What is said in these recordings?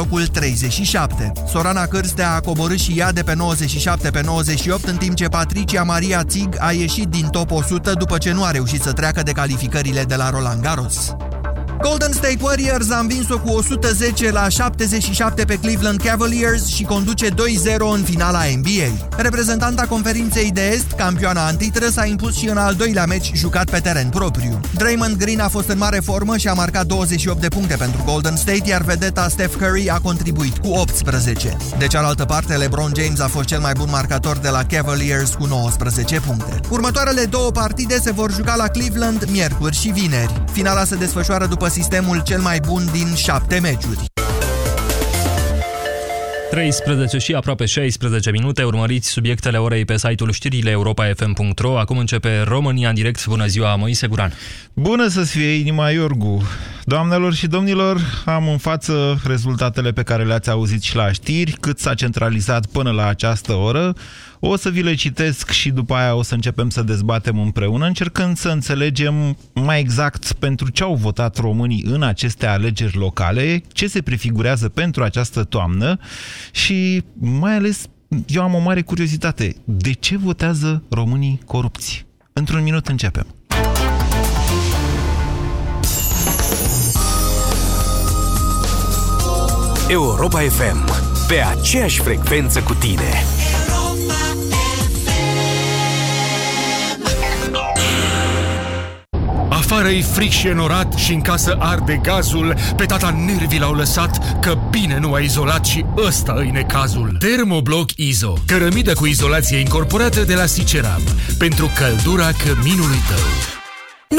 locul 37. Sorana Cârstea a coborât și ea de pe 97 pe 98, în timp ce Patricia Maria Țig a ieșit din top 100 după ce nu a reușit să treacă de calificările de la Roland Garros. Golden State Warriors a învins-o cu 110 la 77 pe Cleveland Cavaliers și conduce 2-0 în finala NBA. Reprezentanta conferinței de est, campioana antitră, s-a impus și în al doilea meci jucat pe teren propriu. Draymond Green a fost în mare formă și a marcat 28 de puncte pentru Golden State, iar vedeta Steph Curry a contribuit cu 18. De cealaltă parte, LeBron James a fost cel mai bun marcator de la Cavaliers cu 19 puncte. Următoarele două partide se vor juca la Cleveland miercuri și vineri. Finala se desfășoară după sistemul cel mai bun din șapte meciuri. 13 și aproape 16 minute, urmăriți subiectele orei pe site-ul știrile europa.fm.ro. Acum începe România în direct. Bună ziua, Moise Guran. Bună să fie inima Iorgu. Doamnelor și domnilor, am în față rezultatele pe care le-ați auzit și la știri, cât s-a centralizat până la această oră. O să vi le citesc și după aia o să începem să dezbatem împreună, încercând să înțelegem mai exact pentru ce au votat românii în aceste alegeri locale, ce se prefigurează pentru această toamnă și mai ales eu am o mare curiozitate. De ce votează românii corupți? Într-un minut începem. Europa FM. Pe aceeași frecvență cu tine. Afară e fric și enorat și în casă arde gazul, pe tata nervii l-au lăsat că bine nu a izolat și ăsta îi necazul. Termobloc Izo, cărămidă cu izolație incorporată de la Siceram, pentru căldura căminului tău.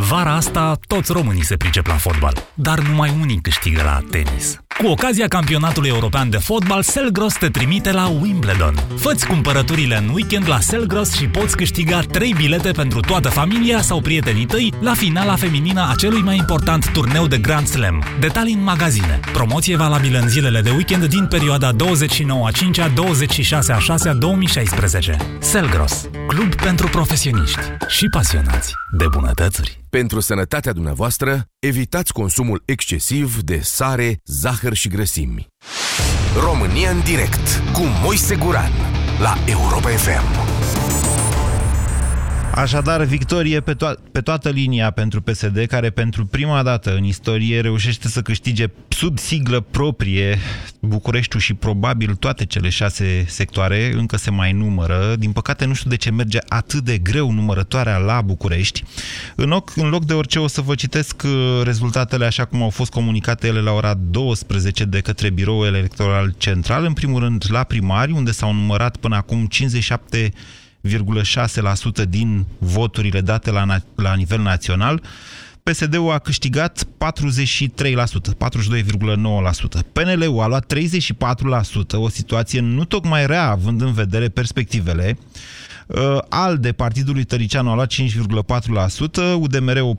Vara asta, toți românii se pricep la fotbal, dar numai unii câștigă la tenis. Cu ocazia campionatului european de fotbal, Selgros te trimite la Wimbledon. Făți cumpărăturile în weekend la Selgros și poți câștiga 3 bilete pentru toată familia sau prietenii tăi la finala feminină a celui mai important turneu de Grand Slam. Detalii în magazine. Promoție valabilă în zilele de weekend din perioada 29 a 5 a 26 a 6 a 2016. Selgros, club pentru profesioniști și pasionați de bunătățuri. Pentru sănătatea dumneavoastră, evitați consumul excesiv de sare, zahăr și grăsimi. România în direct cu Moise Guran la Europa FM. Așadar, victorie pe, to pe toată linia pentru PSD, care pentru prima dată în istorie reușește să câștige sub siglă proprie Bucureștiul și probabil toate cele șase sectoare, încă se mai numără. Din păcate nu știu de ce merge atât de greu numărătoarea la București. În loc, în loc de orice o să vă citesc uh, rezultatele așa cum au fost comunicate ele la ora 12 de către Biroul Electoral Central. În primul rând la primari, unde s-au numărat până acum 57 42,6% din voturile date la, la nivel național, PSD-ul a câștigat 43%, 42,9%. PNL-ul a luat 34%, o situație nu tocmai rea, având în vedere perspectivele. Uh, ALDE, Partidului Tăricianu, a luat 5,4%, UDMR-ul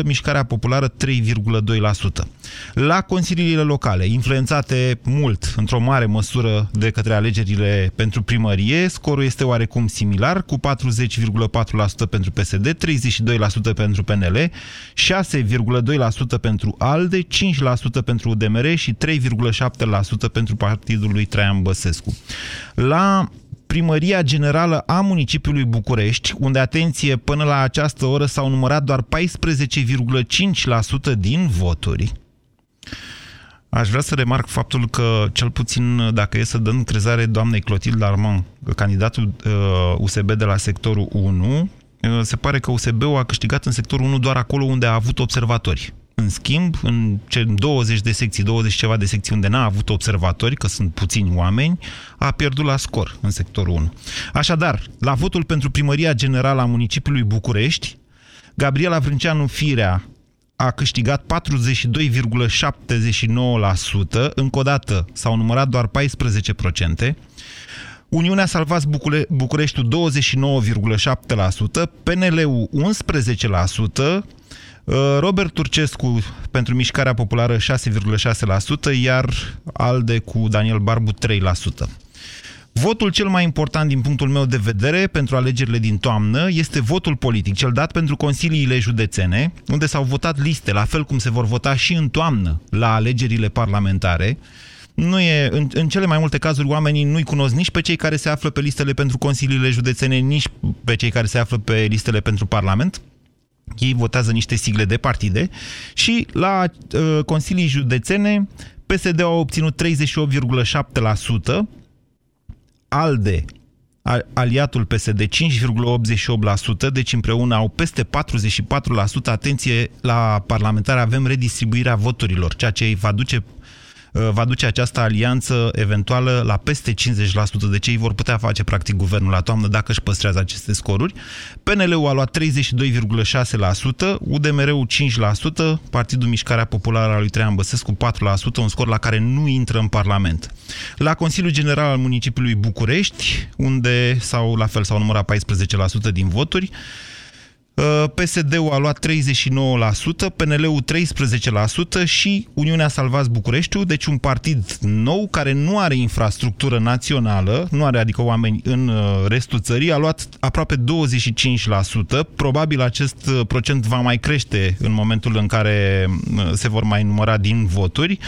4%, Mișcarea Populară 3,2%. La consiliile locale, influențate mult, într-o mare măsură, de către alegerile pentru primărie, scorul este oarecum similar, cu 40,4% pentru PSD, 32% pentru PNL, 6,2% pentru ALDE, 5% pentru UDMR și 3,7% pentru Partidul lui Traian Băsescu. La Primăria Generală a municipiului București, unde, atenție, până la această oră s-au numărat doar 14,5% din voturi. Aș vrea să remarc faptul că, cel puțin dacă e să dăm crezare doamnei Clotilde Armand, candidatul uh, USB de la sectorul 1, uh, se pare că USB-ul a câștigat în sectorul 1 doar acolo unde a avut observatori. În schimb, în 20 de secții, 20 ceva de secții unde n-a avut observatori, că sunt puțini oameni, a pierdut la scor în sectorul 1. Așadar, la votul pentru primăria generală a municipiului București, Gabriela Vrânceanu Firea a câștigat 42,79%, încă o dată s-au numărat doar 14%, Uniunea Salvați Bucure Bucureștiul 29,7%, PNL-ul 11%, Robert Turcescu pentru Mișcarea Populară 6,6%, iar ALDE cu Daniel Barbu 3%. Votul cel mai important din punctul meu de vedere pentru alegerile din toamnă este votul politic, cel dat pentru consiliile județene, unde s-au votat liste, la fel cum se vor vota și în toamnă la alegerile parlamentare. Nu e, în, în cele mai multe cazuri oamenii nu-i cunosc nici pe cei care se află pe listele pentru consiliile județene, nici pe cei care se află pe listele pentru Parlament. Ei votează niște sigle de partide și la uh, consilii județene PSD a obținut 38,7%, ALDE, aliatul PSD 5,88%, deci împreună au peste 44%. Atenție, la parlamentare avem redistribuirea voturilor, ceea ce îi va duce Uh, va duce această alianță eventuală la peste 50%, de ce ei vor putea face practic guvernul la toamnă dacă își păstrează aceste scoruri. PNL-ul a luat 32,6%, UDMR-ul 5%, Partidul Mișcarea Populară al lui Traian Băsescu 4%, un scor la care nu intră în Parlament. La Consiliul General al Municipiului București, unde sau la fel s-au numărat 14% din voturi, Uh, PSD-ul a luat 39%, PNL-ul 13% și Uniunea Salvați Bucureștiul, deci un partid nou care nu are infrastructură națională, nu are adică oameni în uh, restul țării, a luat aproape 25%. Probabil acest uh, procent va mai crește în momentul în care se vor mai număra din voturi.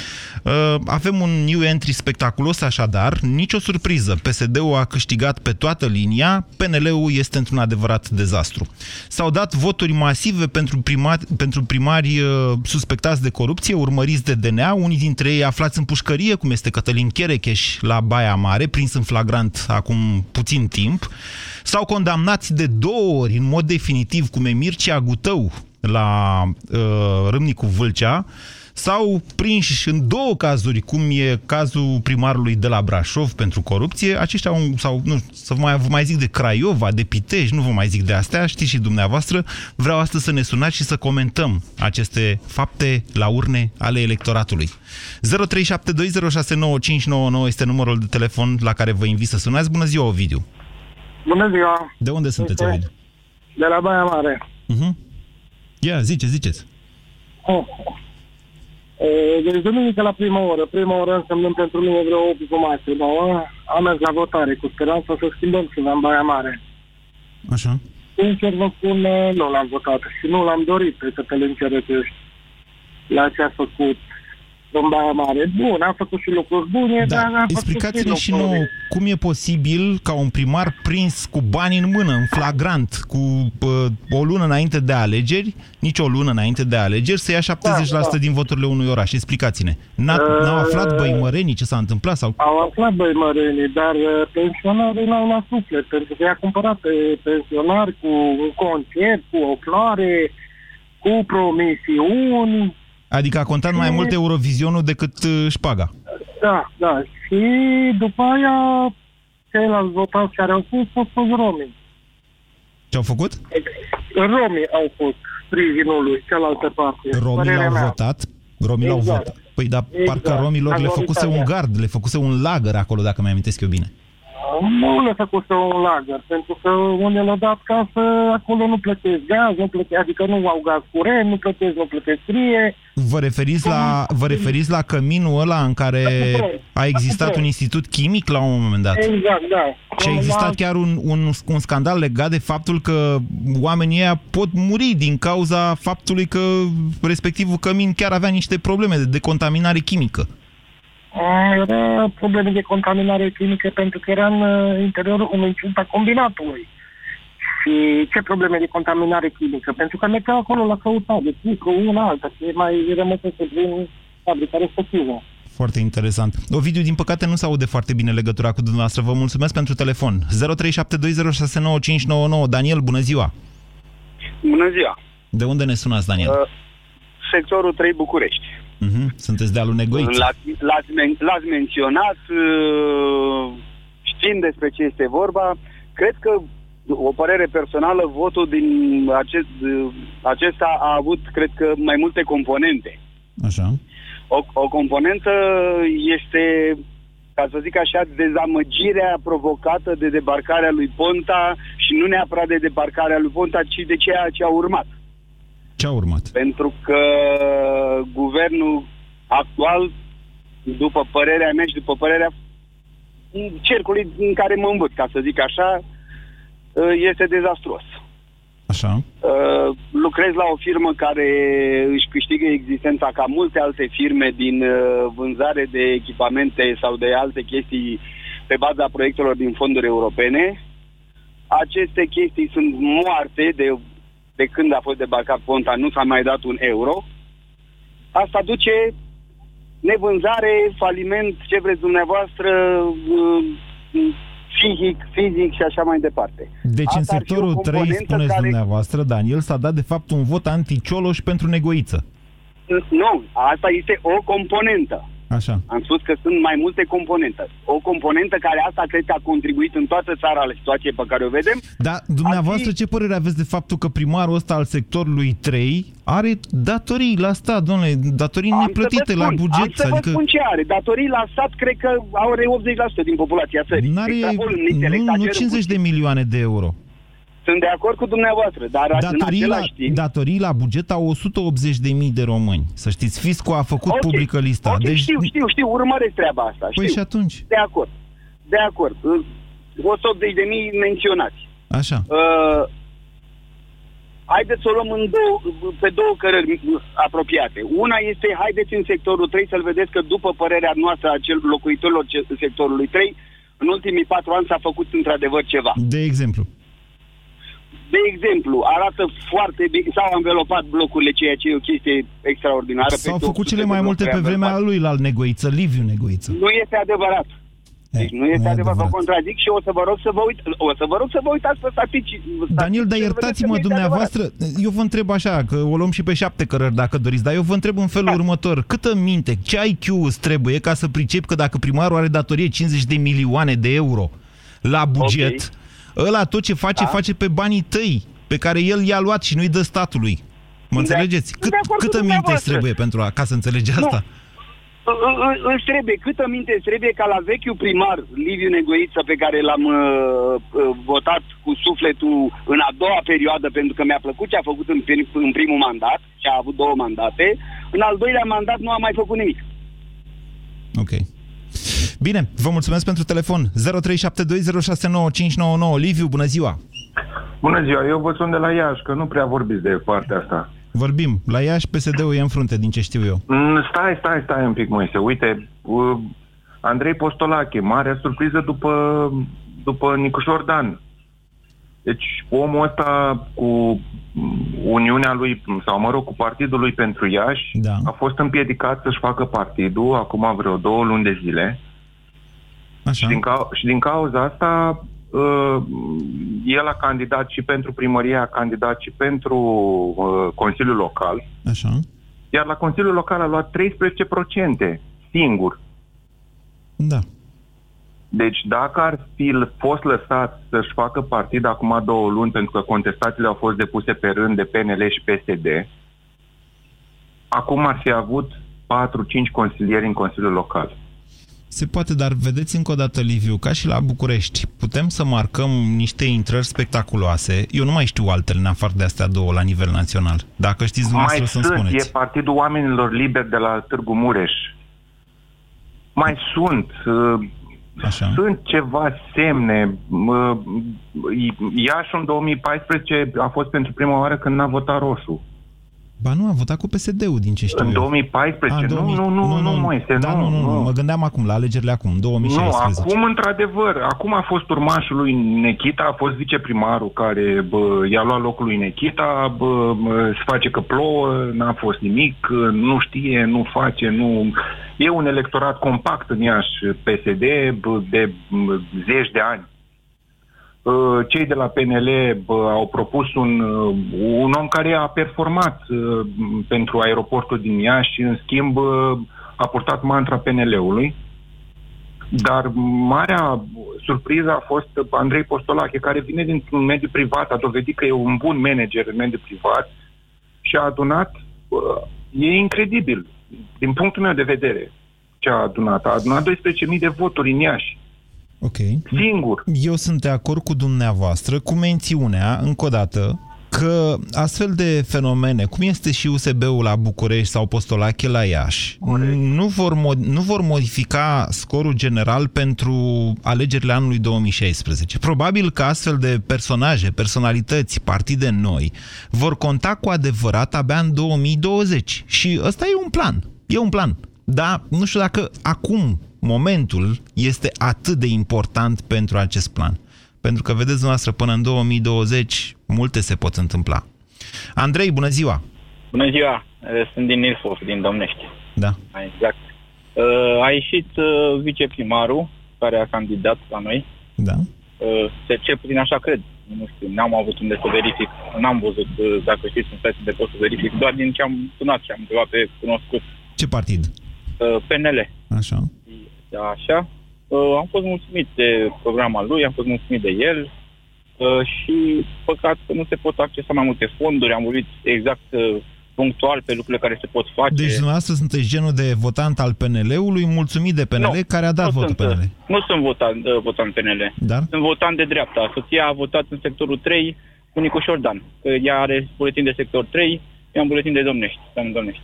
Avem un new entry spectaculos așadar, nicio surpriză. PSD-ul a câștigat pe toată linia, PNL-ul este într-un adevărat dezastru. S-au dat voturi masive pentru, primari, pentru primari uh, suspectați de corupție, urmăriți de DNA, unii dintre ei aflați în pușcărie, cum este Cătălin Cherecheș la Baia Mare, prins în flagrant acum puțin timp, sau condamnați de două ori în mod definitiv, cum e Mircea Gutău la uh, Râmnicu Vâlcea, sau prinși în două cazuri, cum e cazul primarului de la Brașov pentru corupție, aceștia, sau nu, să vă mai, vă mai zic de Craiova, de Pitești, nu vă mai zic de astea, știți și dumneavoastră, vreau astăzi să ne sunați și să comentăm aceste fapte la urne ale electoratului. 0372069599 este numărul de telefon la care vă invit să sunați. Bună ziua, Ovidiu! Bună ziua! De unde sunteți, Ovidiu? De la Baia Mare. Uh-huh. Ia, zice, ziceți. Oh. Deci duminică la prima oră. Prima oră însemnând pentru mine vreo 8 jumate, 9, am mers la votare cu speranța să schimbăm ceva în Baia Mare. Așa. Sincer vă spun, nu l-am votat și nu l-am dorit pe Cătălin Ceretești la ce a făcut în Baia Mare. Bun, a făcut și lucruri bune, da. dar a Explicați-ne și nouă cum e posibil ca un primar prins cu bani în mână, în flagrant, cu uh, o lună înainte de alegeri, nici o lună înainte de alegeri, să ia 70% da, da. din voturile unui oraș. Explicați-ne. N-au aflat băimărenii ce s-a întâmplat? sau? Au aflat băimărenii, dar pensionarii n-au la suflet, pentru că i-a cumpărat pe pensionari cu un concert, cu o floare, cu promisiuni, Adică a contat mai mult Eurovizionul decât uh, șpaga. Da, da. Și după aia ceilalți votanți care au fost au fost romii. Ce au făcut? Romii au fost sprijinul lui, cealaltă parte. Romii l-au votat? Romii exact. l-au votat. Păi, dar exact. parcă romilor le făcuse un gard, le făcuse un lagăr acolo, dacă mi amintesc eu bine. Nu le făcuse un lagăr, pentru că unde le-au dat casă, acolo nu plătesc gaz, nu plătesc, adică nu au gaz curent, nu plătesc, nu plătesc frie. Vă referiți, la, vă referiți la căminul ăla în care a existat un institut chimic la un moment dat? Exact, da. Și a existat chiar un, un, un scandal legat de faptul că oamenii ăia pot muri din cauza faptului că respectivul cămin chiar avea niște probleme de decontaminare chimică. Era probleme de contaminare chimică pentru că era în uh, interiorul unui ținta combinatului. Și ce probleme de contaminare chimică? Pentru că mergeau acolo la căutare, cu una alta, și mai rămăsese prin fabrica respectivă. Foarte interesant. Ovidiu, din păcate nu se aude foarte bine legătura cu dumneavoastră. Vă mulțumesc pentru telefon. 0372069599. Daniel, bună ziua! Bună ziua! De unde ne sunați, Daniel? Uh, sectorul 3 București. Uh-huh. Sunteți de alul Negoiță. L-ați, l-ați, men- l-ați menționat, uh, știind despre ce este vorba. Cred că, o părere personală, votul din acest, uh, acesta a avut, cred că, mai multe componente. Așa. O, o componentă este, ca să zic așa, dezamăgirea provocată de debarcarea lui Ponta și nu neapărat de debarcarea lui Ponta, ci de ceea ce a urmat. Ce a urmat? Pentru că guvernul actual, după părerea mea și după părerea cercului în care mă învăț, ca să zic așa, este dezastruos. Așa. Uh, lucrez la o firmă care își câștigă existența ca multe alte firme din uh, vânzare de echipamente sau de alte chestii pe baza proiectelor din fonduri europene. Aceste chestii sunt moarte de, de când a fost debarcat Ponta, nu s-a mai dat un euro. Asta duce nevânzare, faliment, ce vreți dumneavoastră, uh, psihic, fizic și așa mai departe. Deci Asta în ar fi o sectorul 3, componentă spuneți care- dumneavoastră, Daniel, s-a dat de fapt un vot anti-Cioloș pentru negoiță. Nu, asta este o componentă. Așa. Am spus că sunt mai multe componente. O componentă care asta cred că a contribuit în toată țara la situație pe care o vedem. Dar dumneavoastră Ar fi- ce părere aveți de faptul că primarul ăsta al sectorului 3 are datorii la stat, domnule, datorii Am să neplătite vă la spun, buget? Am să vă spun ce are. Datorii la stat, cred că are 80% din populația țării. N-are, Extrapol în nițele, nu, nu exagerăm 50 de milioane de euro. Sunt de acord cu dumneavoastră, dar Datorii în la, același timp... datorii la buget au 180 de mii de români. Să știți, fiscul a făcut Ok, publică lista. ok, deci, știu, știu, știu, urmăresc treaba asta. Păi știu. și atunci? De acord. De acord. 180 de mii menționați. Așa. Uh, haideți să o luăm în două, pe două cărări uh, apropiate. Una este, haideți în sectorul 3 să-l vedeți că după părerea noastră a cel locuitorilor ce- sectorului 3, în ultimii patru ani s-a făcut într-adevăr ceva. De exemplu. De exemplu, arată foarte bine, s-au învelopat blocurile, ceea ce e o chestie extraordinară. S-au peste făcut 800 cele de mai multe pe blocuri vremea învelopate. lui la Negoiță, Liviu Negoiță. Nu este adevărat. Deci nu este adevărat, vă contradic și o să vă rog să vă uit, o să vă rog să vă uitați pe statistici. Daniel, dar iertați-mă dumneavoastră, eu vă întreb așa, că o luăm și pe șapte cărări dacă doriți, dar eu vă întreb în Da. felul următor. Câtă minte, ce IQ îți trebuie ca să pricepi că dacă primarul are datorie 50 de milioane de euro la buget, ăla tot ce face, Da. face pe banii tăi, pe care el i-a luat și nu-i dă statului. Mă De- înțelegeți? sunt Cât, de acord cu câtă minte îți dumneavoastră. trebuie pentru a, ca să înțelegi asta? Î- î- Îți trebuie, câtă minte îți trebuie ca la vechiul primar Liviu Negoiță pe care l-am uh, uh, votat cu sufletul în a doua perioadă pentru că mi-a plăcut ce a făcut în, prim- în primul mandat și a avut două mandate, în al doilea mandat nu a mai făcut nimic. Ok. Bine, vă mulțumesc pentru telefon. 0372069599. Liviu, bună ziua! Bună ziua, eu vă sunt de la Iași, că nu prea vorbiți de partea asta. Vorbim. La Iași, PSD-ul e în frunte, din ce știu eu. Mm, Stai, stai, stai un pic, Moise. Uite, uh, Andrei Postolache, marea surpriză după, după Nicușor Dan. Deci omul ăsta cu mm, Uniunea lui, sau mă rog, cu partidul lui pentru Iași, Da. a fost împiedicat să-și facă partidul acum vreo două luni de zile. Așa. Și din, cau- și din cauza asta uh, el a candidat și pentru primărie, a candidat și pentru uh, Consiliul Local, Așa. iar la Consiliul Local a luat 13% singur. Da. Deci dacă ar fi l- fost lăsat să-și facă partid acum două luni, pentru că contestațiile au fost depuse pe rând de PNL și PSD, acum ar fi avut 4-5 consilieri în Consiliul Local. Se poate, dar vedeți încă o dată, Liviu, ca și la București, putem să marcăm niște intrări spectaculoase. Eu nu mai știu altele în afară de astea două la nivel național. Dacă știți dumneavoastră Mai să-mi sunt, spuneți. e Partidul Oamenilor Liberi de la Târgu Mureș. Mai sunt, uh, Așa. sunt ceva semne. Uh, Iași în 2014 a fost pentru prima oară când n-a votat roșu. Ba nu, a votat cu PSD-ul, din ce știu În eu. 2014? A, nu, 2000 nu, nu, nu, Moise, da, nu, nu, nu, nu. mă gândeam acum, la alegerile acum, 2016. Nu, acum, într-adevăr, acum a fost urmașul lui Nechita, a fost viceprimarul care bă, i-a luat locul lui Nechita, bă, bă, se face că plouă, n-a fost nimic, nu știe, nu face, nu... E un electorat compact în Iași, PSD, bă, de bă, zeci de ani. Uh, Cei de la PNL bă, au propus un, uh, un om care a performat uh, pentru aeroportul din Iași și, în schimb, uh, a purtat mantra PNL-ului. Dar marea surpriză a fost Andrei Postolache, care vine dintr-un mediu privat, a dovedit că e un bun manager în mediul privat și a adunat, uh, e incredibil, din punctul meu de vedere, ce a adunat. A adunat 12.000 de voturi în Iași. Ok. Singur. Eu sunt de acord cu dumneavoastră, cu mențiunea, încă o dată, că astfel de fenomene, cum este și USB-ul la București sau Postolache la Iași, nu vor, nu vor modifica scorul general pentru alegerile anului 2016. Probabil că astfel de personaje, personalități, partide noi, vor conta cu adevărat abia în 2020. Și ăsta e un plan. E un plan. Da, nu știu dacă acum, momentul, este atât de important pentru acest plan. Pentru că, vedeți dumneavoastră, până în 2020, multe se pot întâmpla. Andrei, bună ziua! Bună ziua! Sunt din Ilfov, din Domnești. Da. Exact. A ieșit viceprimarul care a candidat la noi. Da. Se ce puțin așa cred. Nu știu, n-am avut unde să verific. N-am văzut, dacă știți, un site de pot să verific. Doar din ce am sunat și am întrebat pe cunoscut. Ce partid? PNL. Așa. Da, așa. Uh, am fost mulțumit de programa lui, am fost mulțumit de el uh, și păcat că nu se pot accesa mai multe fonduri. Am vorbit exact uh, punctual pe lucrurile care se pot face. Deci dumneavoastră sunteți genul de votant al PNL-ului, mulțumit de PNL, nu, care a dat votul sunt, PNL. Nu sunt votant, uh, votant PNL. Dar? Sunt votant de dreapta. Soția a votat în sectorul 3 cu Nicuș Șordan. Că ea are buletin de sector 3, eu am buletin de Domnești. În Domnești.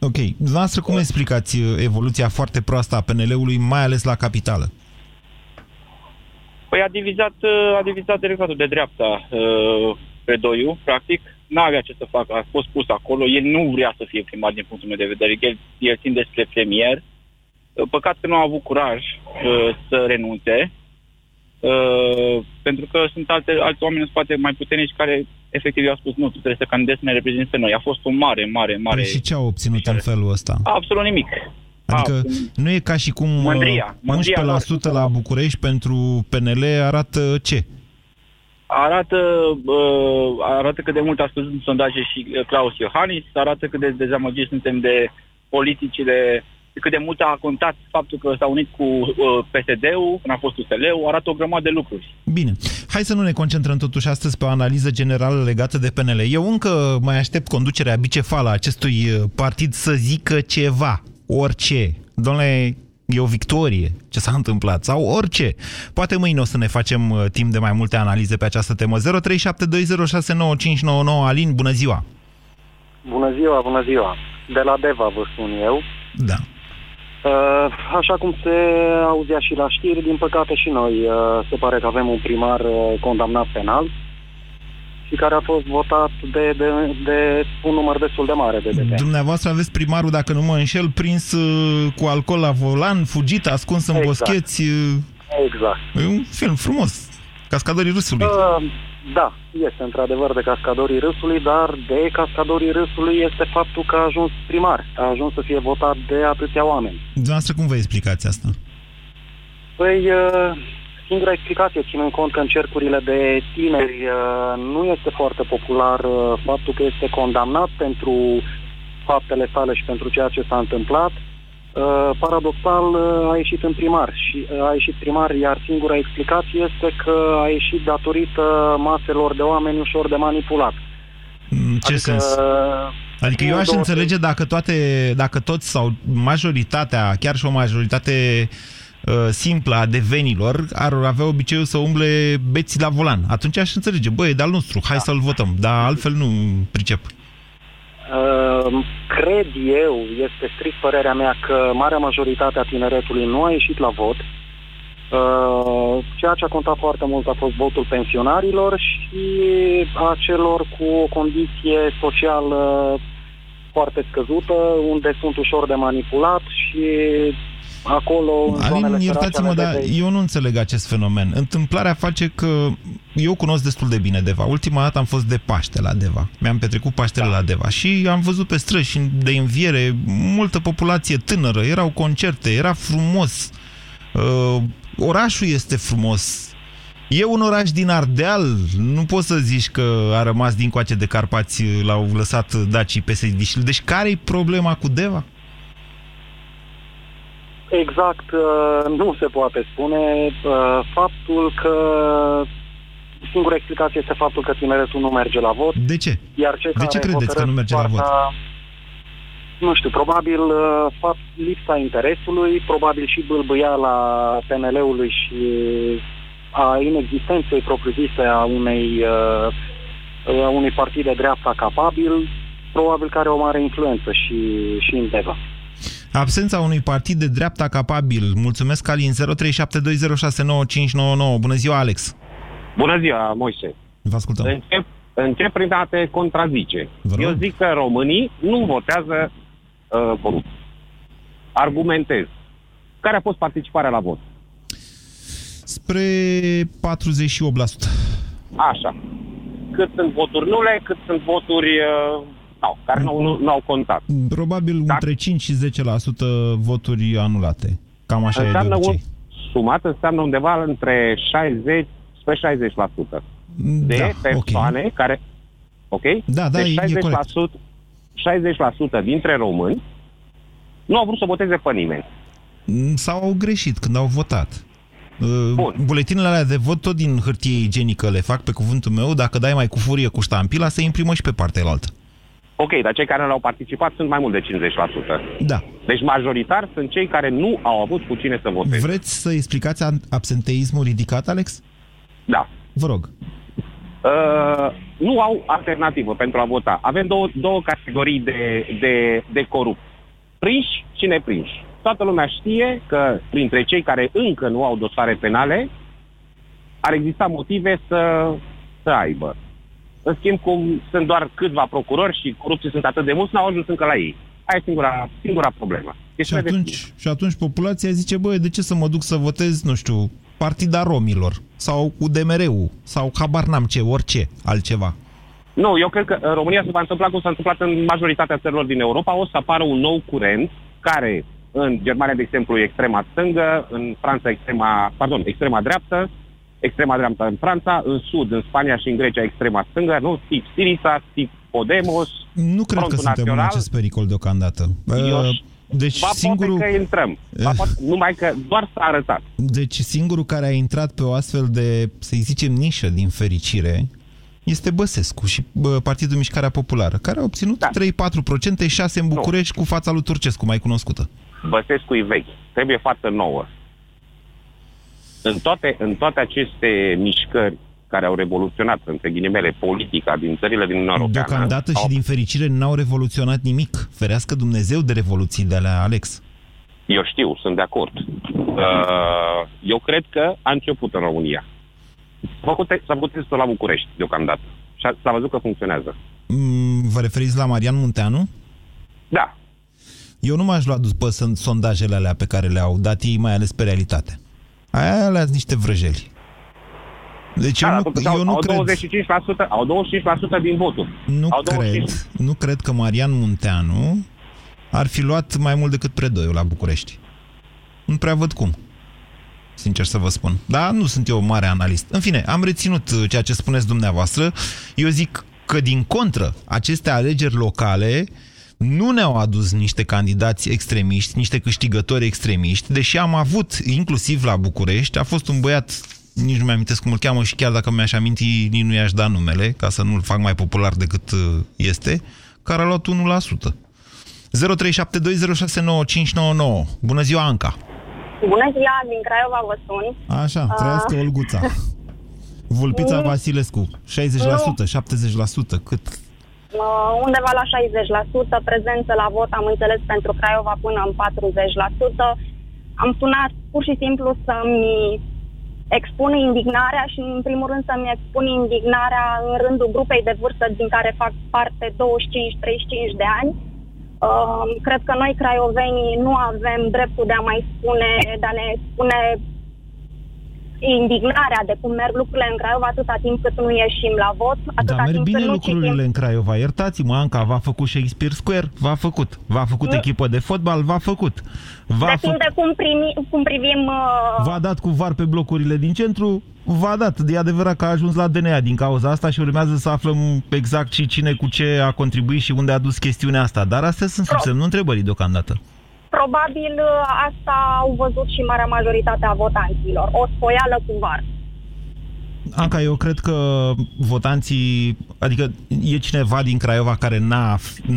Ok. Dumneavoastră cum explicați uh, evoluția foarte proastă a PNL-ului, mai ales la capitală? Păi a divizat, uh, a divizat electoratul de dreapta uh, pe doiu, practic. N-avea ce să facă, a fost pus acolo. El nu vrea să fie primar din punctul meu de vedere. El, el țin despre premier. Păcat că nu a avut curaj uh, să renunțe. Uh, pentru că sunt alte, alți oameni în spate mai puternici care efectiv i-au spus nu, tu trebuie să candidezi să ne reprezinți pe noi. A fost un mare, mare, mare... Păi și ce au obținut în felul ăsta? Absolut nimic. Adică a, nu e ca și cum mândria, mândria 11% la București pentru PNL arată ce? Arată, uh, arată cât de mult a scăzut în sondaje și Claus Iohannis, arată cât de dezamăgiți suntem de politicile cât de mult a contat faptul că s-a unit cu uh, PSD-ul, când a fost USL-ul, arată o grămadă de lucruri. Bine. Hai să nu ne concentrăm totuși astăzi pe o analiză generală legată de PNL. Eu încă mai aștept conducerea bicefală a acestui partid să zică ceva, orice. Domnule, e o victorie ce s-a întâmplat sau orice. Poate mâine o să ne facem uh, timp de mai multe analize pe această temă. 0372069599 Alin, bună ziua! Bună ziua, bună ziua! De la Deva vă spun eu. Da. Uh, așa cum se auzea și la știri, din păcate și noi uh, se pare că avem un primar uh, condamnat penal și care a fost votat de, de, de un număr destul de mare de DP. Dumneavoastră aveți primarul, dacă nu mă înșel, prins cu alcool la volan, fugit, ascuns în Exact. boscheți. Exact. E un film frumos. Cascadorii râsului. Uh, da, este într-adevăr de cascadorii râsului, dar de cascadorii râsului este faptul că a ajuns primar, a ajuns să fie votat de atâția oameni. Dumneavoastră cum vă explicați asta? Păi, uh, singura explicație, ținând cont că în cercurile de tineri uh, nu este foarte popular uh, faptul că este condamnat pentru faptele sale și pentru ceea ce s-a întâmplat, Uh, paradoxal uh, a ieșit în primar și uh, a ieșit primar, iar singura explicație este că a ieșit datorită maselor de oameni ușor de manipulat. În ce Adică, sens? Adică eu aș două- înțelege dacă toate, dacă toți sau majoritatea, chiar și o majoritate uh, simplă a devenilor ar avea obiceiul să umble beți la volan. Atunci aș înțelege, băi, e de-al nostru, hai să-l votăm, dar altfel nu pricep. Uh, cred eu, este strict părerea mea, că marea majoritate a tineretului nu a ieșit la vot. Uh, ceea ce a contat foarte mult a fost votul pensionarilor și a celor cu o condiție socială foarte scăzută, unde sunt ușor de manipulat și acolo... în zonele Alin, sărace iertați-mă, ale dar Devei- eu nu înțeleg acest fenomen. Întâmplarea face că eu cunosc destul de bine Deva. Ultima dată am fost de Paște la Deva. Mi-am petrecut Paștele la Deva și am văzut pe străzi și de înviere multă populație tânără. Erau concerte, era frumos. Uh, orașul este frumos. E un oraș din Ardeal, nu poți să zici că a rămas din coace de Carpați, l-au lăsat dacii psd Deci care-i problema cu Deva? Exact, uh, nu se poate spune. Uh, Faptul că singura explicație este faptul că tineretul nu merge la vot. De ce? Iar cei De ce care credeți că hotărăsc nu merge la vot? soarta- Nu știu, probabil uh, fapt, lipsa interesului, probabil și bâlbâiala PNL-ului și a inexistenței propriu-zise a unei uh, uh, unui partid de dreapta capabil, probabil că are o mare influență și, și în Deva. Absența unui partid de dreapta capabil. Mulțumesc, Alin. 0372069599. Bună ziua, Alex. Bună ziua, Moise. Vă ascultăm. Încep, încep prin a te contrazice. Eu zic că românii nu votează uh, corupți. Argumentez. Care a fost participarea la vot? Spre 48%. Așa. Cât sunt voturi nule, cât sunt voturi uh, sau, care nu, nu, nu au contat. Probabil Dar... între 5 și 10% voturi anulate. Cam așa înseamnă e de obicei. Un, sumat înseamnă undeva între 60 spre 60% de da, persoane okay. care... Ok? Da, da, deci e, e 60% dintre români nu au vrut să voteze pe nimeni. Sau au greșit când au votat. Bun. Buletinele alea de vot tot din hârtie igienică le fac pe cuvântul meu, dacă dai mai cu furie cu ștampila, se imprimă și pe partea altă. Ok, dar cei care nu au participat sunt mai mult de 50%. Da. Deci majoritar sunt cei care nu au avut cu cine să voteze. Vreți să explicați absenteismul ridicat, Alex? Da. Vă rog. Uh, nu au alternativă pentru a vota. Avem două, două categorii de, de, de corupt. Prinși și neprinși. Toată lumea știe că printre cei care încă nu au dosare penale ar exista motive să, să aibă. În schimb, cum sunt doar câțiva procurori și corupții sunt atât de mulți, n-au ajuns încă la ei. Aia e singura, singura problemă. Și atunci, și atunci populația zice, băi, de ce să mă duc să votez, nu știu, Partida Romilor sau UDMR-ul sau habar n-am ce, orice altceva. Nu, eu cred că în România se va întâmpla cum s-a întâmplat în majoritatea țărilor din Europa. O să apară un nou curent care în Germania, de exemplu, e extrema stângă, în Franța extrema, pardon, extrema dreaptă, extrema dreaptă în Franța, în Sud, în Spania și în Grecia extrema stângă, nu? Tip Siriza, tip Podemos, Nu cred că suntem Național. în acest pericol deocamdată. Eu Uh, Deci ba singurul... poate că intrăm. Ba poate, numai că doar s-a arătat. Deci singurul care a intrat pe o astfel de, să-i zicem, nișă din fericire este Băsescu și bă, Partidul Mișcarea Populară, care a obținut da. 3-4%, 6 în București, cu fața lui Turcescu, mai cunoscută. Băsescu e vechi. Trebuie față nouă. În toate, în toate aceste mișcări care au revoluționat, între ghilimele, politica din țările din Uniunea Europeană... Deocamdată și au- din fericire n-au revoluționat nimic. Ferească Dumnezeu de revoluții de alea, Alex. Eu știu, sunt de acord. Uh, eu cred că a început în România. S-a făcut, s-a făcut testul la București, deocamdată. Și a- s-a văzut că funcționează. Mm, Vă referiți la Marian Munteanu? Da. Eu nu m-aș lua după son- sondajele alea pe care le-au dat ei, mai ales pe realitate. Aia alea sunt niște vrăjeli. Deci eu Da, nu, totuși au, eu nu au, cred... 25%, au 25% din voturi. Nu au cred, nu cred că Marian Munteanu ar fi luat mai mult decât predoiul la București. Nu prea văd cum. Sincer să vă spun. Dar nu sunt eu mare analist. În fine, am reținut uh, ceea ce spuneți dumneavoastră. Eu zic că, din contră, aceste alegeri locale nu ne-au adus niște candidați extremiști, niște câștigători extremiști, deși am avut, inclusiv la București, a fost un băiat, nici nu mi-amintesc cum îl cheamă și chiar dacă mi-aș aminti, nici nu i-aș da numele, ca să nu-l fac mai popular decât uh, este, care a luat 1%. 0372069599. Bună ziua, Anca! Bună ziua, din Craiova vă sun. Așa, Ah. trăiască Olguța. Vulpița Mm. Vasilescu, 60%, 70%, cât? Uh, undeva la 60%, prezență la vot, am înțeles, pentru Craiova până în 40%. Am sunat pur și simplu să-mi expun indignarea și, în primul rând, să-mi expun indignarea în rândul grupei de vârstă din care fac parte 25-35 de ani. Uh, cred că noi, craiovenii, nu avem dreptul de a mai spune, de a ne spune indignarea de cum merg lucrurile în Craiova atâta timp cât nu ieșim la vot, atâta Dar merg timp bine cât nu lucrurile citim. în Craiova. Iertați-mă, Anca, v-a făcut Shakespeare Square? V-a făcut. V-a făcut Nu. echipă de fotbal? V-a făcut. V-a, Depinde cum, primi, cum privim... Uh, v-a dat cu var pe blocurile din centru? V-a dat. E adevărat că a ajuns la DNA din cauza asta și urmează să aflăm exact și cine cu ce a contribuit și unde a dus chestiunea asta. Dar astea sunt sub semnul întrebării deocamdată. Probabil uh, asta au văzut și marea majoritate a votanților. O spoială cu var. Anca, eu cred că votanții, adică e cineva din Craiova care n-a,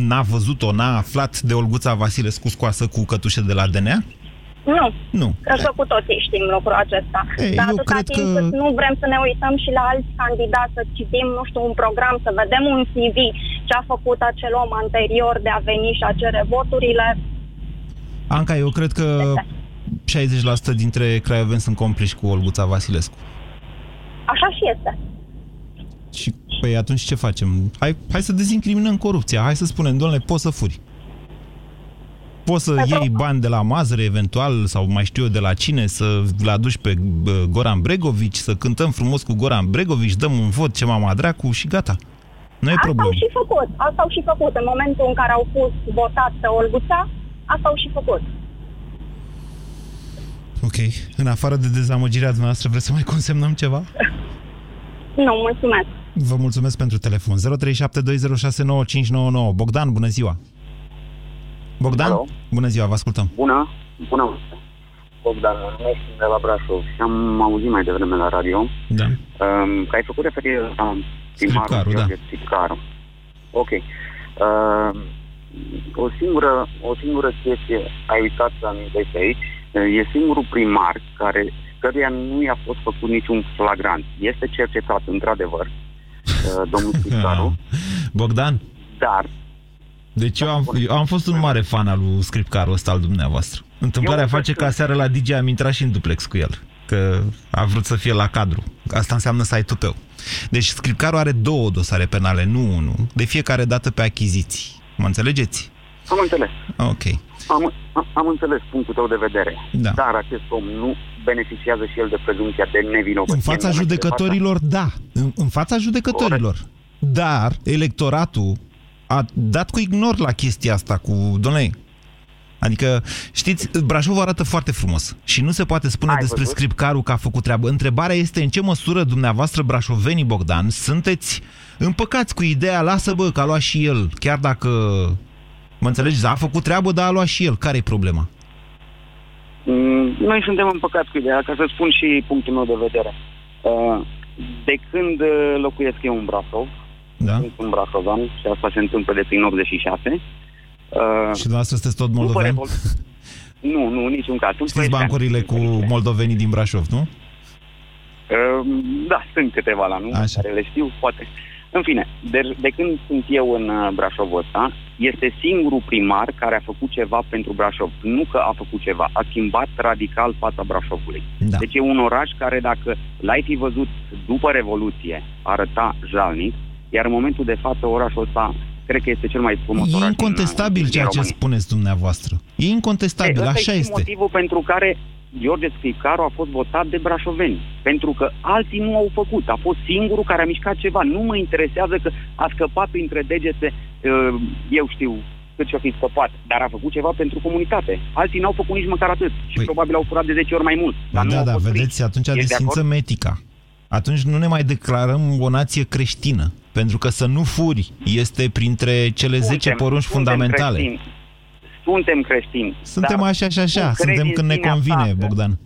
n-a văzut-o, n-a aflat de Olguța Vasilescu scoasă cu cătușe de la DNA? Nu. Nu. Cred că cu toții știm lucrul acesta. Ei, Dar eu atâta cred timp că- cât nu vrem să ne uităm și la alți candidați, să citim, nu știu, un program, să vedem un CV, ce a făcut acel om anterior de a veni și a cere voturile. Anca, eu cred că 60% dintre craioneni sunt compliși cu Olguța Vasilescu. Așa și este. Și, păi, atunci ce facem? Hai, hai să dezincriminăm corupția. Hai să spunem, domnule, poți să furi. Poți să iei bani de la Mazăre, eventual, sau mai știu eu de la cine, să-l aduci pe bă, Goran Bregovici, să cântăm frumos cu Goran Bregovici, dăm un vot ce mama dracu și gata. Nu e Asta problemă. au și făcut. Asta au și făcut. În momentul în care au fost votat pe Olguța, asta au și făcut. Ok. În afară de dezamăgirea dumneavoastră, vreți să mai consemnăm ceva? Nu, mulțumesc. Vă mulțumesc pentru telefon. 0372069599. Bogdan, bună ziua! Bogdan? Alo? Bună ziua, vă ascultăm. Bună, bună. Bogdan, mă numesc de la Brașov și am auzit mai devreme la radio Da. um, că ai făcut referire la primarul Scripcaru, da. Gheorghe Scripcaru. Ok. Uh, o, singură, o singură chestie ai uitat să amintești aici. Uh, E singurul primar care căruia nu i-a fost făcut niciun flagrant. Este cercetat, într-adevăr, uh, domnul Scripcaru, Bogdan? dar Deci eu am, eu am fost un mare fan al lui Scripcaru ăsta al dumneavoastră. Întâmplarea Eu face cred că că- aseară la DJ am intrat și în duplex cu el. Că a vrut să fie la cadru. Asta înseamnă site-ul tău. Deci Scripcaru are două dosare penale, nu unul. De fiecare dată pe achiziții. Mă înțelegeți? am înțeles. Ok. Am, am, am înțeles punctul tău de vedere, Da. dar acest om nu beneficiază și el de prezumția de nevinovăție. În fața momentul de judecătorilor, da. În, în fața judecătorilor. Dar electoratul a dat cu ignor la chestia asta, cu, domnule, Adică, știți, Brașov arată foarte frumos și nu se poate spune Ai despre văzut? scripcarul că a făcut treabă. Întrebarea este în ce măsură dumneavoastră, brașovenii Bogdan, sunteți împăcați cu ideea, lasă bă, că a luat și el, chiar dacă, mă înțelegeți, a făcut treabă, dar a luat și el. Care-i problema? Mm, Noi suntem împăcați cu ideea, ca să spun și punctul meu de vedere. Uh, De când uh, locuiesc eu în Brașov, Da? sunt un brașovan și asta se întâmplă de prin 86. Uh, Și dumneavoastră sunteți tot după moldoveni? revol- Nu, nu, în niciun caz. Sunt Știți ploieștean. bancurile cu moldovenii din Brașov, nu? Uh, Da, sunt câteva la nume Așa. care le știu, poate. În fine, de, de când sunt eu în uh, Brașovul ăsta, este singurul primar care a făcut ceva pentru Brașov. Nu că a făcut ceva, a schimbat radical fața Brașovului. Da. Deci e un oraș care dacă l-ai fi văzut după Revoluție, arăta jalnic, iar în momentul de față orașul ăsta cred că este cel mai frumos E oraș din, incontestabil din ceea ce România. spuneți dumneavoastră. E incontestabil, Ei, ăsta așa e și este. motivul pentru care George Scripcaru a fost votat de brașoveni. Pentru că alții nu au făcut. A fost singurul care a mișcat ceva. Nu mă interesează că a scăpat printre degete, uh, eu știu cât și-a fi scăpat, dar a făcut ceva pentru comunitate. Alții n-au făcut nici măcar atât. Și Păi- probabil au furat de 10 ori mai mult. Dar nu da, au da, fost vedeți, prinși. atunci Ești de desfințăm acord? etica. Atunci nu ne mai declarăm o nație creștină. Pentru că să nu furi este printre cele 10 Suntem- porunci suntem fundamentale. creștini. Suntem creștini. Suntem dar așa și așa, tu crezi suntem în când ne sinea convine, ta că Bogdan.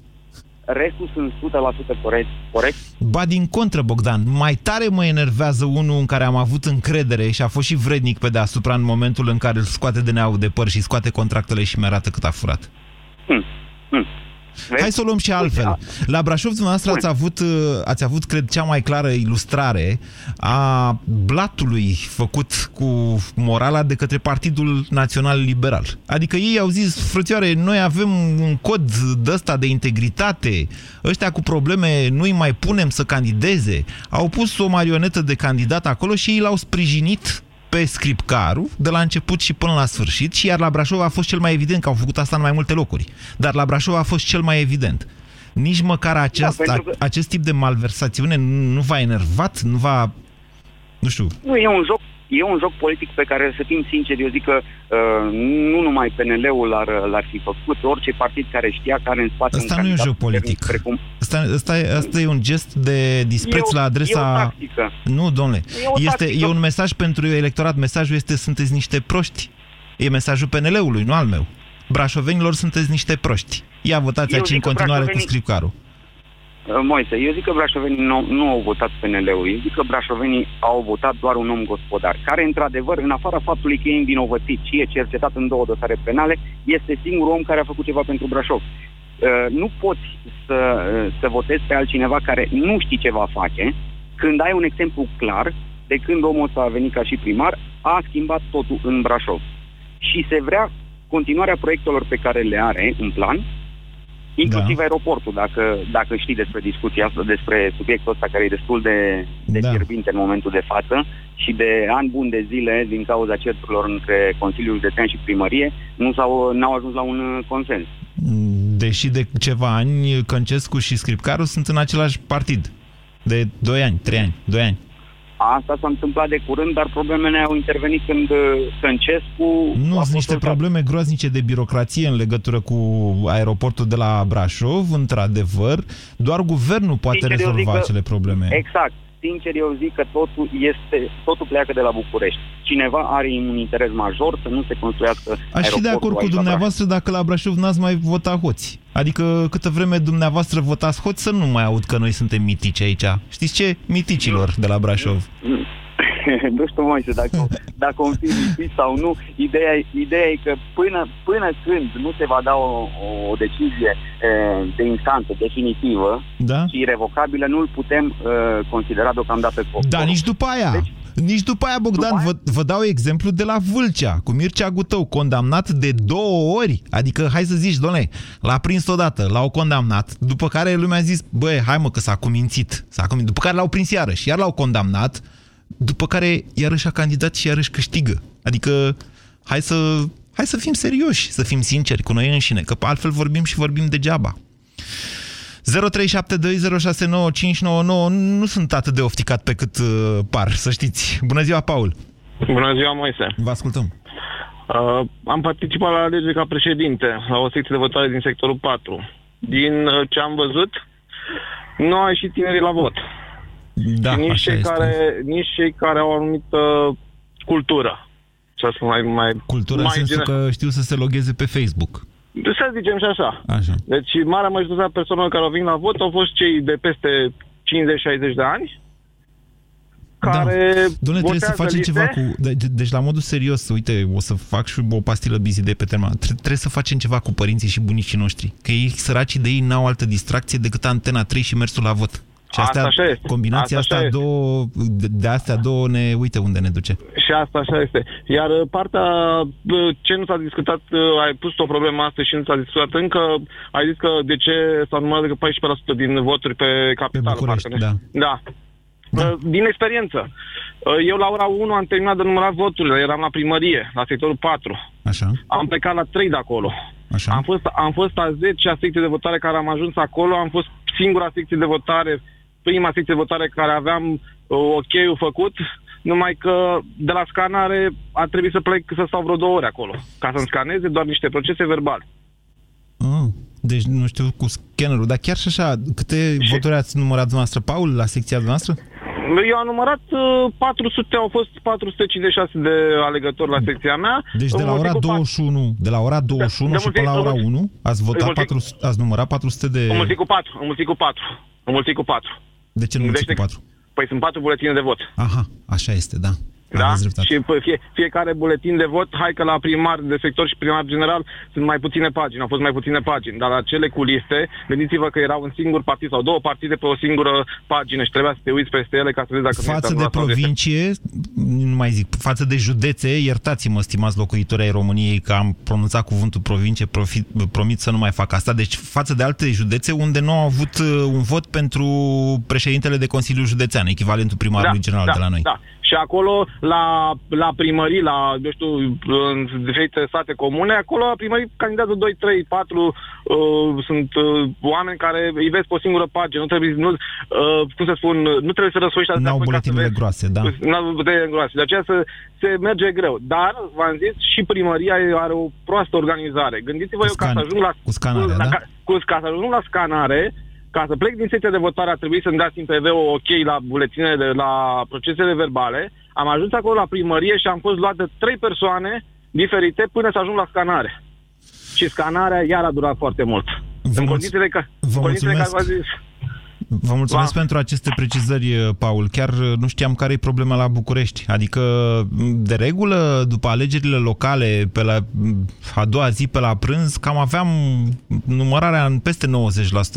Restul sunt 100% corect. corect? Ba din contră, Bogdan, mai tare mă enervează unul în care am avut încredere și a fost și vrednic pe deasupra în momentul în care îl scoate de neau de păr și scoate contractele și mi-arată cât a furat. Hmm. Hmm. Hai să o luăm și altfel. La Brașov, dumneavoastră, ați avut, uh, ați avut, cred, cea mai clară ilustrare a blatului făcut cu morala de către Partidul Național Liberal. Adică ei au zis, frățioare, noi avem un cod de ăsta de integritate, ăștia cu probleme nu-i mai punem să candideze. Au pus o marionetă de candidat acolo și ei l-au sprijinit pe Scripcaru de la început și până la sfârșit și iar la Brașov a fost cel mai evident că au făcut asta în mai multe locuri. Dar la Brașov a fost cel mai evident. Nici măcar acest, Da, pentru că- acest tip de malversațiune nu v-a enervat, nu v-a... Nu știu, Nu, e un joc, e un joc politic pe care, să fim sinceri, eu zic că uh, nu numai PNL-ul l-ar, l-ar fi făcut, orice partid care știa care în spate Asta un nu e un candidat joc politic. puternic Precum... Asta, asta, e, asta e un gest de dispreț E o- la adresa... e o tactică. Nu, domnule. E o Este, tactică. e un mesaj pentru electorat. Mesajul este sunteți niște proști. E mesajul PNL-ului, nu al meu. Brașovenilor sunteți niște proști. Ia votați Eu aici în zic că continuare cu brașovenii- scripcarul. Uh, Moise, eu zic că brașovenii nu, nu au votat PNL-ul, eu zic că brașovenii au votat doar un om gospodar, care, într-adevăr, în afara faptului că e învinovățit și e cercetat în două dosare penale, este singurul om care a făcut ceva pentru Brașov. Uh, nu poți să, uh, să votezi pe altcineva care nu știi ce va face, când ai un exemplu clar de când omul ăsta a venit ca și primar, a schimbat totul în Brașov. Și se vrea continuarea proiectelor pe care le are în plan, inclusiv da. aeroportul, dacă, dacă știi despre discuția asta, despre subiectul ăsta care e destul de, de da. fierbinte în momentul de față și de ani buni de zile din cauza certurilor între Consiliul Județean și Primărie, nu s-au, n-au ajuns la un uh, consens. Deși de ceva ani Căncescu și Scripcaru sunt în același partid. De 2 ani, 3 ani, 2 ani. Asta s-a întâmplat de curând, dar problemele au intervenit când uh, Săncescu... Nu, sunt niște probleme groaznice de birocrație în legătură cu aeroportul de la Brașov, într-adevăr. Doar guvernul poate Sincer, eu rezolva zic că- acele probleme. Exact. Sincer, eu zic că totul, este, totul pleacă de la București. Cineva are un interes major să nu se construiască Aș fi de aeroportul acord cu aici la dumneavoastră dacă la Brașov n-ați mai votat hoți. Adică câtă vreme dumneavoastră votați hoți să nu mai aud că noi suntem mitici aici. Știți ce? Miticilor de la Brașov. nu știu, Moise, dacă, dacă o fi lipit sau nu, ideea, e- ideea e că până, până când nu se va da o, o decizie e, de instanță definitivă Da? și irrevocabilă, nu-l putem e, considera deocamdată foc. Da, nici după aia. Deci, nici după aia, Bogdan, vă, vă dau exemplu de la Vâlcea, cu Mircea Gutău, condamnat de două ori. Adică, hai să zici, doamne, l-a prins odată, l-au condamnat, după care lumea a zis, băi, hai mă că s-a cumințit. S-a cumințit. După care l-au prins iarăși, iar l-au condamnat, după care iarăși a candidat și iarăși câștigă. Adică, hai să, hai să fim serioși, să fim sinceri cu noi înșine, că altfel vorbim și vorbim degeaba. 0372069599 nu sunt atât de ofticat pe cât uh, par, să știți. Bună ziua, Paul! Bună ziua, Moise. Vă ascultăm. Uh, am participat la alegeri ca președinte, la o secție de votare din sectorul 4. Din uh, ce am văzut, nu au ieșit tinerii la vot. Da, și nici așa cei, este. care, nici cei care au o anumită cultură. Să spun mai, mai, Cultură în mai sensul gene- că știu să se logheze pe Facebook. Să zicem și așa. Așa. Deci, marea majoritate a persoanelor care au venit la vot au fost cei de peste 50-60 de ani, care Da. Dom'le, trebuie să votează facem liste. ceva cu... de- de- Deci, la modul serios, uite, o să fac și o pastilă busy de pe tema. Tre- Trebuie să facem ceva cu părinții și bunicii noștri. Că ei, săracii de ei, n-au altă distracție decât antena 3 și mersul la vot. Și Asta astea, așa este. combinația Asta asta, așa este. două, de, de astea două ne uite unde ne duce. Și asta așa este. Iar uh, partea uh, ce nu s-a discutat, uh, ai pus o problemă astăzi și nu s-a discutat încă, ai zis că de ce s-a numărat decât 14% din voturi pe capitală. București, parcă, nu? da. Da. Uh, Din experiență. Uh, Eu la ora 1 am terminat de numărat voturile, eram la primărie, la sectorul 4. Așa. Am plecat la 3 de acolo. Așa. Am fost, am fost a 10-a secție de votare care am ajuns acolo, am fost singura secție de votare, prima secție de votare care aveam uh, ok-ul făcut, numai că de la scanare a trebuit să plec să stau vreo două ore acolo, ca să-mi scaneze doar niște procese verbale. Ah, deci nu știu cu scannerul, dar chiar și așa, câte voturi ați numărat dumneavoastră, Paul, la secția noastră? Eu am numărat uh, 400, au fost 456 de alegători la secția mea. Deci de la ora Înmulțit cu pat- 21, de la ora 21 de și până la mulțit- ora înmulțit- 1 ați votat înmulțit- 400, ați numărat 400 de... Înmulțit cu 4, înmulțit cu 4. Înmulțit cu 4. De ce nu mulțit cu Deci- 4? Păi sunt 4 buletine de vot. Aha, așa este, da. Da? Aveți dreptate. Și pe fie, fiecare buletin de vot, hai că la primar de sector și primar general sunt mai puține pagini, au fost mai puține pagini, dar la cele cu liste, gândiți-vă că erau un singur partid sau două partide pe o singură pagină și trebuia să te uiți peste ele ca să vezi dacă nu Față este de anulat sau este. provincie, nu mai zic, față de județe, iertați-mă, stimați locuitori ai României, că am pronunțat cuvântul provincie, profi, promit să nu mai fac asta. Deci, față de alte județe unde nu au avut uh, un vot pentru președintele de Consiliu Județean, echivalentul primarului general de la noi. Da. Și acolo, la, la primării, la, eu știu, în diferite state comune, acolo la primării candidează 2, 3, 4, uh, sunt uh, oameni care îi vezi pe o singură pagină, nu trebuie, nu, uh, cum să spun, nu trebuie să răsfoiești atâtea N-au foi ca să buletinele vezi- groase, da. N-au buletinele groase, de aceea se, se merge greu. Dar, v-am zis, și primăria are o proastă organizare. Gândiți-vă eu ca scan- să ajung la... cu scanarea, da? ca- cu, ca să ajung la scanare, ca să plec din secția de votare a trebuit să-mi dați în PV ok la buletinele, de, la procesele verbale. Am ajuns acolo la primărie și am fost luate trei persoane diferite până să ajung la scanare. Și scanarea iar a durat foarte mult. în condițiile că, în condițiile care v-am zis. Vă mulțumesc la... pentru aceste precizări, Paul. Chiar nu știam care e problema la București. Adică, de regulă, după alegerile locale, pe la a doua zi, pe la prânz, cam aveam numărarea în peste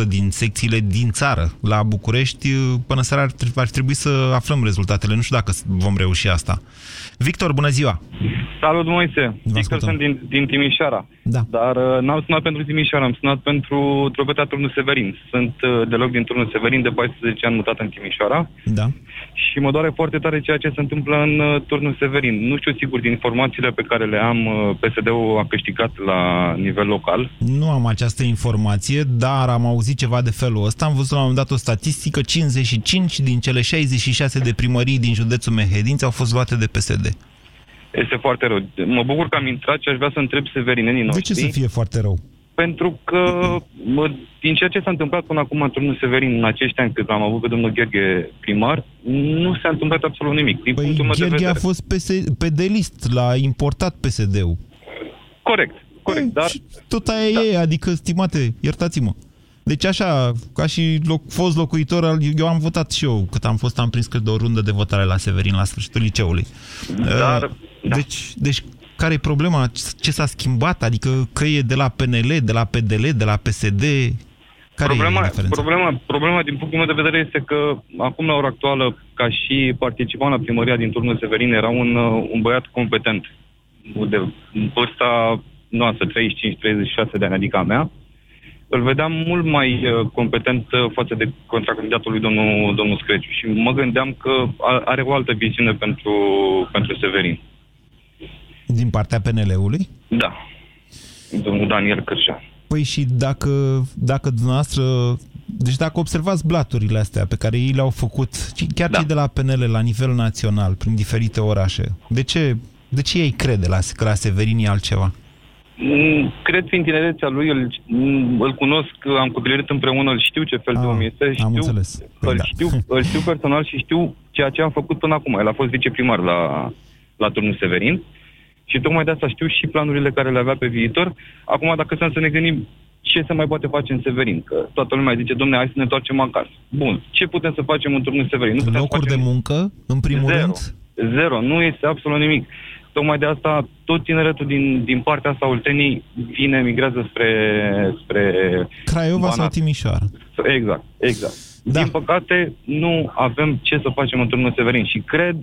90% din secțiile din țară. La București, până seara ar, ar trebui să aflăm rezultatele. Nu știu dacă vom reuși asta. Victor, bună ziua! Salut, Moise! Victor, sunt din, din Timișoara. Da. Dar uh, n-am sunat pentru Timișoara, am sunat pentru Drobeta Turnul Severin. Sunt uh, deloc din Turnul Severin, de 14 ani mutat în Timișoara. Da. Și mă doare foarte tare ceea ce se întâmplă în uh, Turnul Severin. Nu știu sigur din informațiile pe care le am, uh, PSD-ul a câștigat la nivel local. Nu am această informație, dar am auzit ceva de felul ăsta. Am văzut la un moment dat o statistică, 55 din cele 66 de primării din județul Mehedinți au fost luate de PSD. Este foarte rău. Mă bucur că am intrat și aș vrea să întreb severinenii noștri. De ce să fie foarte rău? Pentru că, mă, din ceea ce s-a întâmplat până acum în turnul Severin, în acești ani cât am avut pe domnul Gherghe primar, nu s-a întâmplat absolut nimic. Din păi punctul meu de Gherghe vedere. a fost PS, PD-list, l-a importat PSD-ul. Corect, corect, dar... Tot aia da. e, adică, stimate, iertați-mă. Deci așa, ca și loc, fost locuitor, al- eu am votat și eu, cât am fost, am prins cât de o rundă de votare la Severin, la sfârșitul liceului. Dar, Uh, deci, deci, care e problema? Ce s-a schimbat? Adică că e de la PNL, de la PDL, de la PSD? Care problema, e diferența? problema, problema, din punctul meu de vedere, este că acum, la ora actuală, ca și participant la primăria din turnul Severin, era un, uh, un băiat competent de vârsta noastră, 35-36 de ani, adică a mea. Îl vedeam mult mai uh, competent uh, față de contracandidatul lui domnul, domnul Screciu și mă gândeam că a- are o altă viziune pentru, pentru Severin. Din partea PNL-ului? Da. Domnul Daniel Cârșa. Păi și dacă, dacă dumneavoastră... Deci dacă observați blaturile astea pe care ei le-au făcut, ci- chiar da. cei de la PNL la nivel național, prin diferite orașe, de ce, de ce ei crede la, că la Severin e altceva? Mm, Cred fiind tinerețea lui, îl, mm, îl cunosc, am copilărit împreună, îl știu ce fel de om este, știu, înțeles. Păi îl, da. știu, îl știu personal și știu ceea ce am făcut până acum. El a fost viceprimar la, la turnul Severin și tocmai de asta știu și planurile care le avea pe viitor. Acum, dacă stăm să ne gândim ce se mai poate face în Severin, că toată lumea zice, domne, hai să ne întoarcem acasă. Bun, ce putem să facem în turnul Severin? Nu putem Locuri de muncă, în primul Zero. rând? Zero, nu este absolut nimic. Tocmai de asta, tot tineretul din, din partea asta Oltenii vine, migrează spre... spre Craiova sau Banat. Timișoara? Exact, exact. Da. Din păcate, nu avem ce să facem în turnul Severin și cred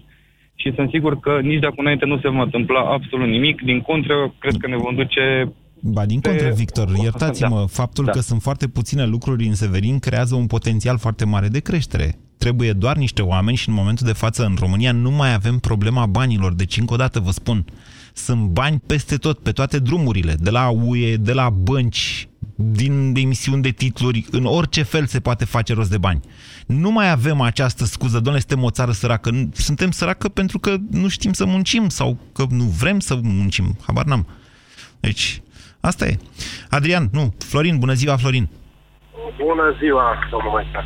și sunt sigur că nici de acum înainte nu se va întâmpla absolut nimic. Din contră, cred că ne vom duce Ba, din contră, Pe- Victor, iertați-mă, Da. faptul Da. că sunt foarte puține lucruri în Severin creează un potențial foarte mare de creștere. Trebuie doar niște oameni și în momentul de față în România nu mai avem problema banilor. Deci, încă o dată vă spun, sunt bani peste tot, pe toate drumurile, de la UE, de la bănci, din emisiuni de titluri, în orice fel se poate face rost de bani. Nu mai avem această scuză, doamne, suntem o țară săracă. Nu- Suntem săracă pentru că nu știm să muncim sau că nu vrem să muncim. Habar n-am. Deci, asta e. Adrian, nu, Florin, bună ziua, Florin. Bună ziua, domnul Maestat.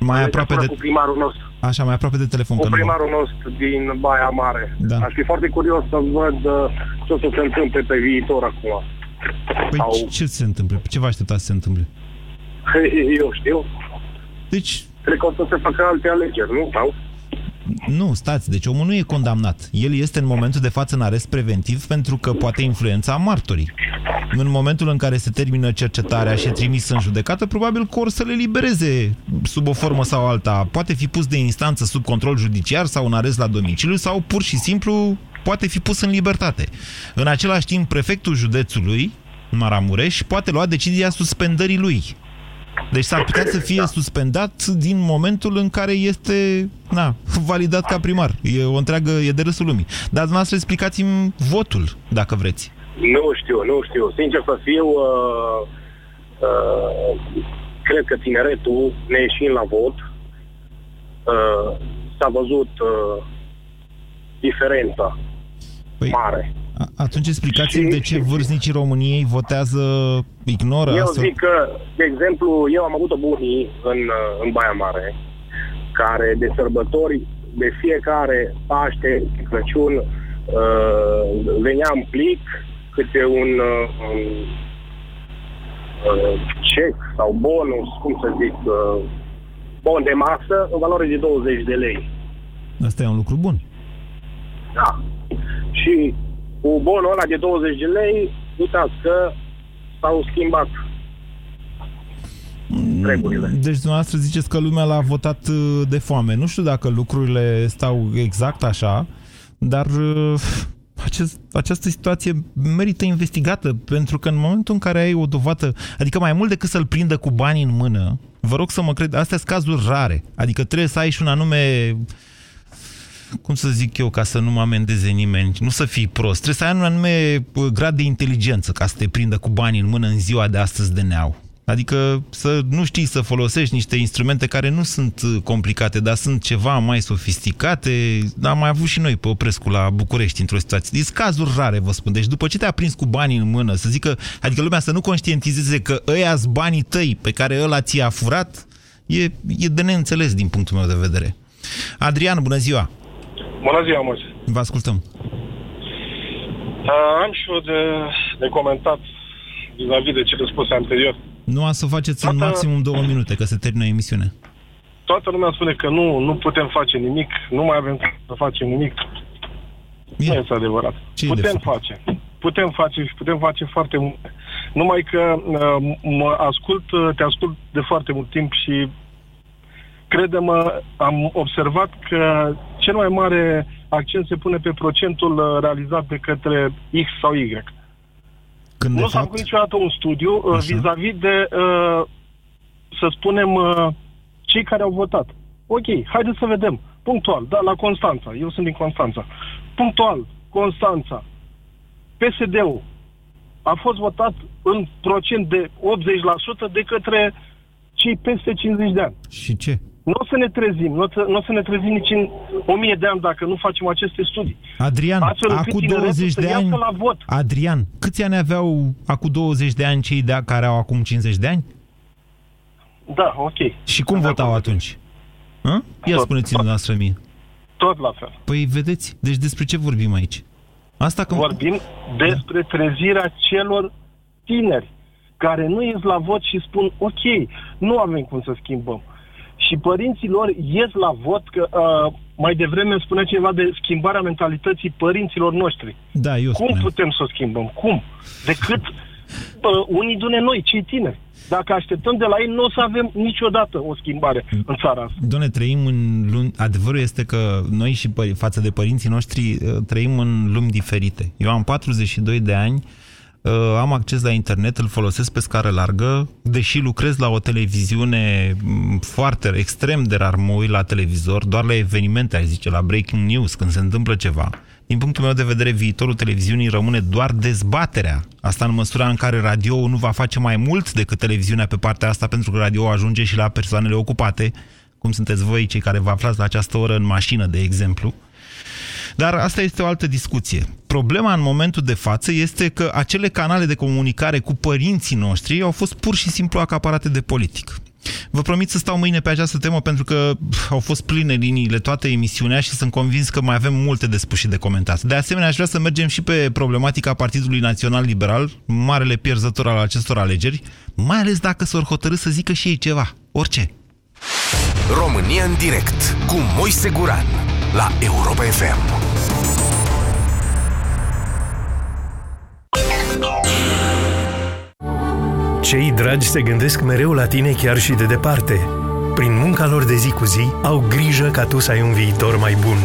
Mai aproape de... Cu primarul nostru. Așa, mai aproape de telefon. Cu că nu vă- primarul nostru din Baia Mare. Da. Aș fi foarte curios să văd uh, ce o să se întâmple pe viitor acum. Păi Sau- ce se întâmplă? Ce vă așteptați să se întâmple? Eu știu. Deci... Cred că o să se facă alte alegeri, nu? Sau? Nu, stați, deci omul nu e condamnat. El este în momentul de față în arest preventiv pentru că poate influența martorii. În momentul în care se termină cercetarea și e trimis în judecată, probabil că or să le libereze sub o formă sau alta. Poate fi pus de instanță sub control judiciar sau în arest la domiciliu sau pur și simplu poate fi pus în libertate. În același timp, prefectul județului, Maramureș, poate lua decizia suspendării lui. Deci s-ar putea să fie suspendat din momentul în care este na, validat ca primar. E o întreagă, e de râsul lumii. Dar dumneavoastră explicați-mi votul, dacă vreți. Nu știu, nu știu. Sincer să fiu, uh, uh, cred că tineretul, ne ieșind la vot, uh, s-a văzut uh, diferența Păi, mare. A- Atunci explicați-mi de ce vârstnicii României votează, ignoră Eu astfel. zic că, de exemplu, eu am avut o bunii în, uh, în Baia Mare, care de sărbători, de fiecare Paște, Crăciun, uh, venea în plic câte un, uh, un uh, cec sau bonus, cum să zic, uh, bon de masă în valoare de 20 de lei. Asta e un lucru bun. Da. Și cu bonul ăla de 20 de lei, uitați că s-au schimbat regulile. Deci dumneavoastră ziceți că lumea l-a votat uh, de foame. Nu știu dacă lucrurile stau exact așa, dar uh, acest, această situație merită investigată, pentru că în momentul în care ai o dovadă, adică mai mult decât să-l prindă cu bani în mână, vă rog să mă cred, astea sunt cazuri rare. Adică trebuie să ai și un anume cum să zic eu, ca să nu mă amendeze nimeni, nu să fii prost, trebuie să ai un anume uh, grad de inteligență ca să te prindă cu bani în mână în ziua de astăzi de neau. Adică să nu știi să folosești niște instrumente care nu sunt uh, complicate, dar sunt ceva mai sofisticate. Am mai avut și noi pe Oprescu la București într-o situație. Deci cazuri rare, vă spun. Deci după ce te-a prins cu banii în mână, să zică, adică lumea să nu conștientizeze că ăia banii tăi pe care ăla ți-a furat, e, e de neînțeles din punctul meu de vedere. Adrian, bună ziua! Bună ziua, Moise. Vă ascultăm. Uh, am și eu de, de comentat vis-a-vis de cele spuse anterior. Nu a să faceți Toată... în maximum două minute, că se termină emisiunea. Toată lumea spune că nu, nu putem face nimic, nu mai avem să facem nimic. E. Nu este adevărat. Ce putem face. Putem face și putem face foarte multe. Numai că uh, mă ascult, uh, te ascult de foarte mult timp și crede-mă, am observat că cel mai mare accent se pune pe procentul uh, realizat de către X sau Y. Când nu de s-a fapt... făcut niciodată un studiu uh, vis-a-vis de, uh, să spunem, uh, cei care au votat. Ok, haideți să vedem. Punctual, da, la Constanța. Eu sunt din Constanța. Punctual, Constanța. PSD-ul a fost votat în procent de 80% de către cei peste 50 de ani. Și ce? Nu o să ne trezim, nu o să, nu o să ne trezim nici în 1000 de ani dacă nu facem aceste studii. Adrian, Astfel încât acum tineretul 20 să de iasă ani... la vot. Adrian, câți ani aveau acum 20 de ani cei de care au acum 50 de ani? Da, ok. Și cum votau atunci? Hă? Ia Tot. spuneți-mi dumneavoastră mie. Tot la fel. Păi vedeți, deci despre ce vorbim aici? Asta că... Vorbim despre trezirea celor tineri care nu ies la vot și spun ok, nu avem cum să schimbăm. Și părinții lor ies la vot, că uh, mai devreme spunea ceva de schimbarea mentalității părinților noștri. Da, eu Cum spuneam. putem să o schimbăm? Cum? Decât uh, unii dintre noi, cei tineri. Dacă așteptăm de la ei, nu o să avem niciodată o schimbare în țara asta. Doamne, trăim în lumi... Adevărul este că noi și păr- față de părinții noștri uh, trăim în lumi diferite. Eu am 42 de ani, uh, am acces la internet, îl folosesc pe scară largă, deși lucrez la o televiziune m, foarte, extrem de rar mă uit la televizor, doar la evenimente, aș zice, la breaking news, când se întâmplă ceva. Din punctul meu de vedere, viitorul televiziunii rămâne doar dezbaterea. Asta în măsura în care radio nu va face mai mult decât televiziunea pe partea asta, pentru că radio ajunge și la persoanele ocupate, cum sunteți voi, cei care vă aflați la această oră în mașină, de exemplu. Dar asta este o altă discuție. Problema în momentul de față este că acele canale de comunicare cu părinții noștri au fost pur și simplu acaparate de politic. Vă promit să stau mâine pe această temă pentru că pf, au fost pline liniile toată emisiunea și sunt convins că mai avem multe de spus și de comentat. De asemenea, aș vrea să mergem și pe problematica Partidului Național Liberal, marele pierzător al acestor alegeri, mai ales dacă s-or hotărâ să zică și ei ceva, orice. România în direct cu Moise Guran la Europa FM. Cei dragi se gândesc mereu la tine chiar și de departe. Prin munca lor de zi cu zi, au grijă ca tu să ai un viitor mai bun.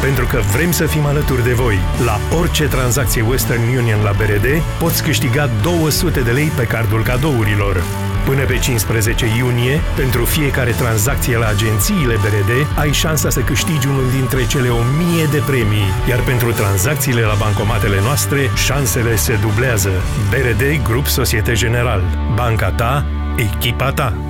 Pentru că vrem să fim alături de voi. La orice tranzacție Western Union la BRD, poți câștiga 200 de lei pe cardul cadourilor. Până pe 15 iunie, pentru fiecare tranzacție la agențiile BRD, ai șansa să câștigi unul dintre cele 1000 de premii, iar pentru tranzacțiile la bancomatele noastre, șansele se dublează. BRD Grup Societe General. Banca ta, echipa ta.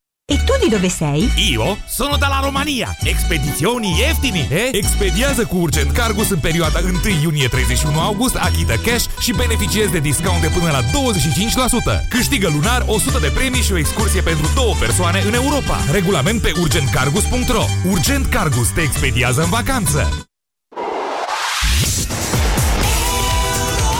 E tu di dove sei? Io sono dalla Romania. Expedizioni ieftini, eh? Expediază cu Urgent Cargus în perioada 1 iunie-31 august, achită cash și beneficiezi de discount de până la 25%. Câștigă lunar 100 de premii și o excursie pentru două persoane în Europa. Regulament pe urgentcargus.ro Urgent Cargus te expediază în vacanță.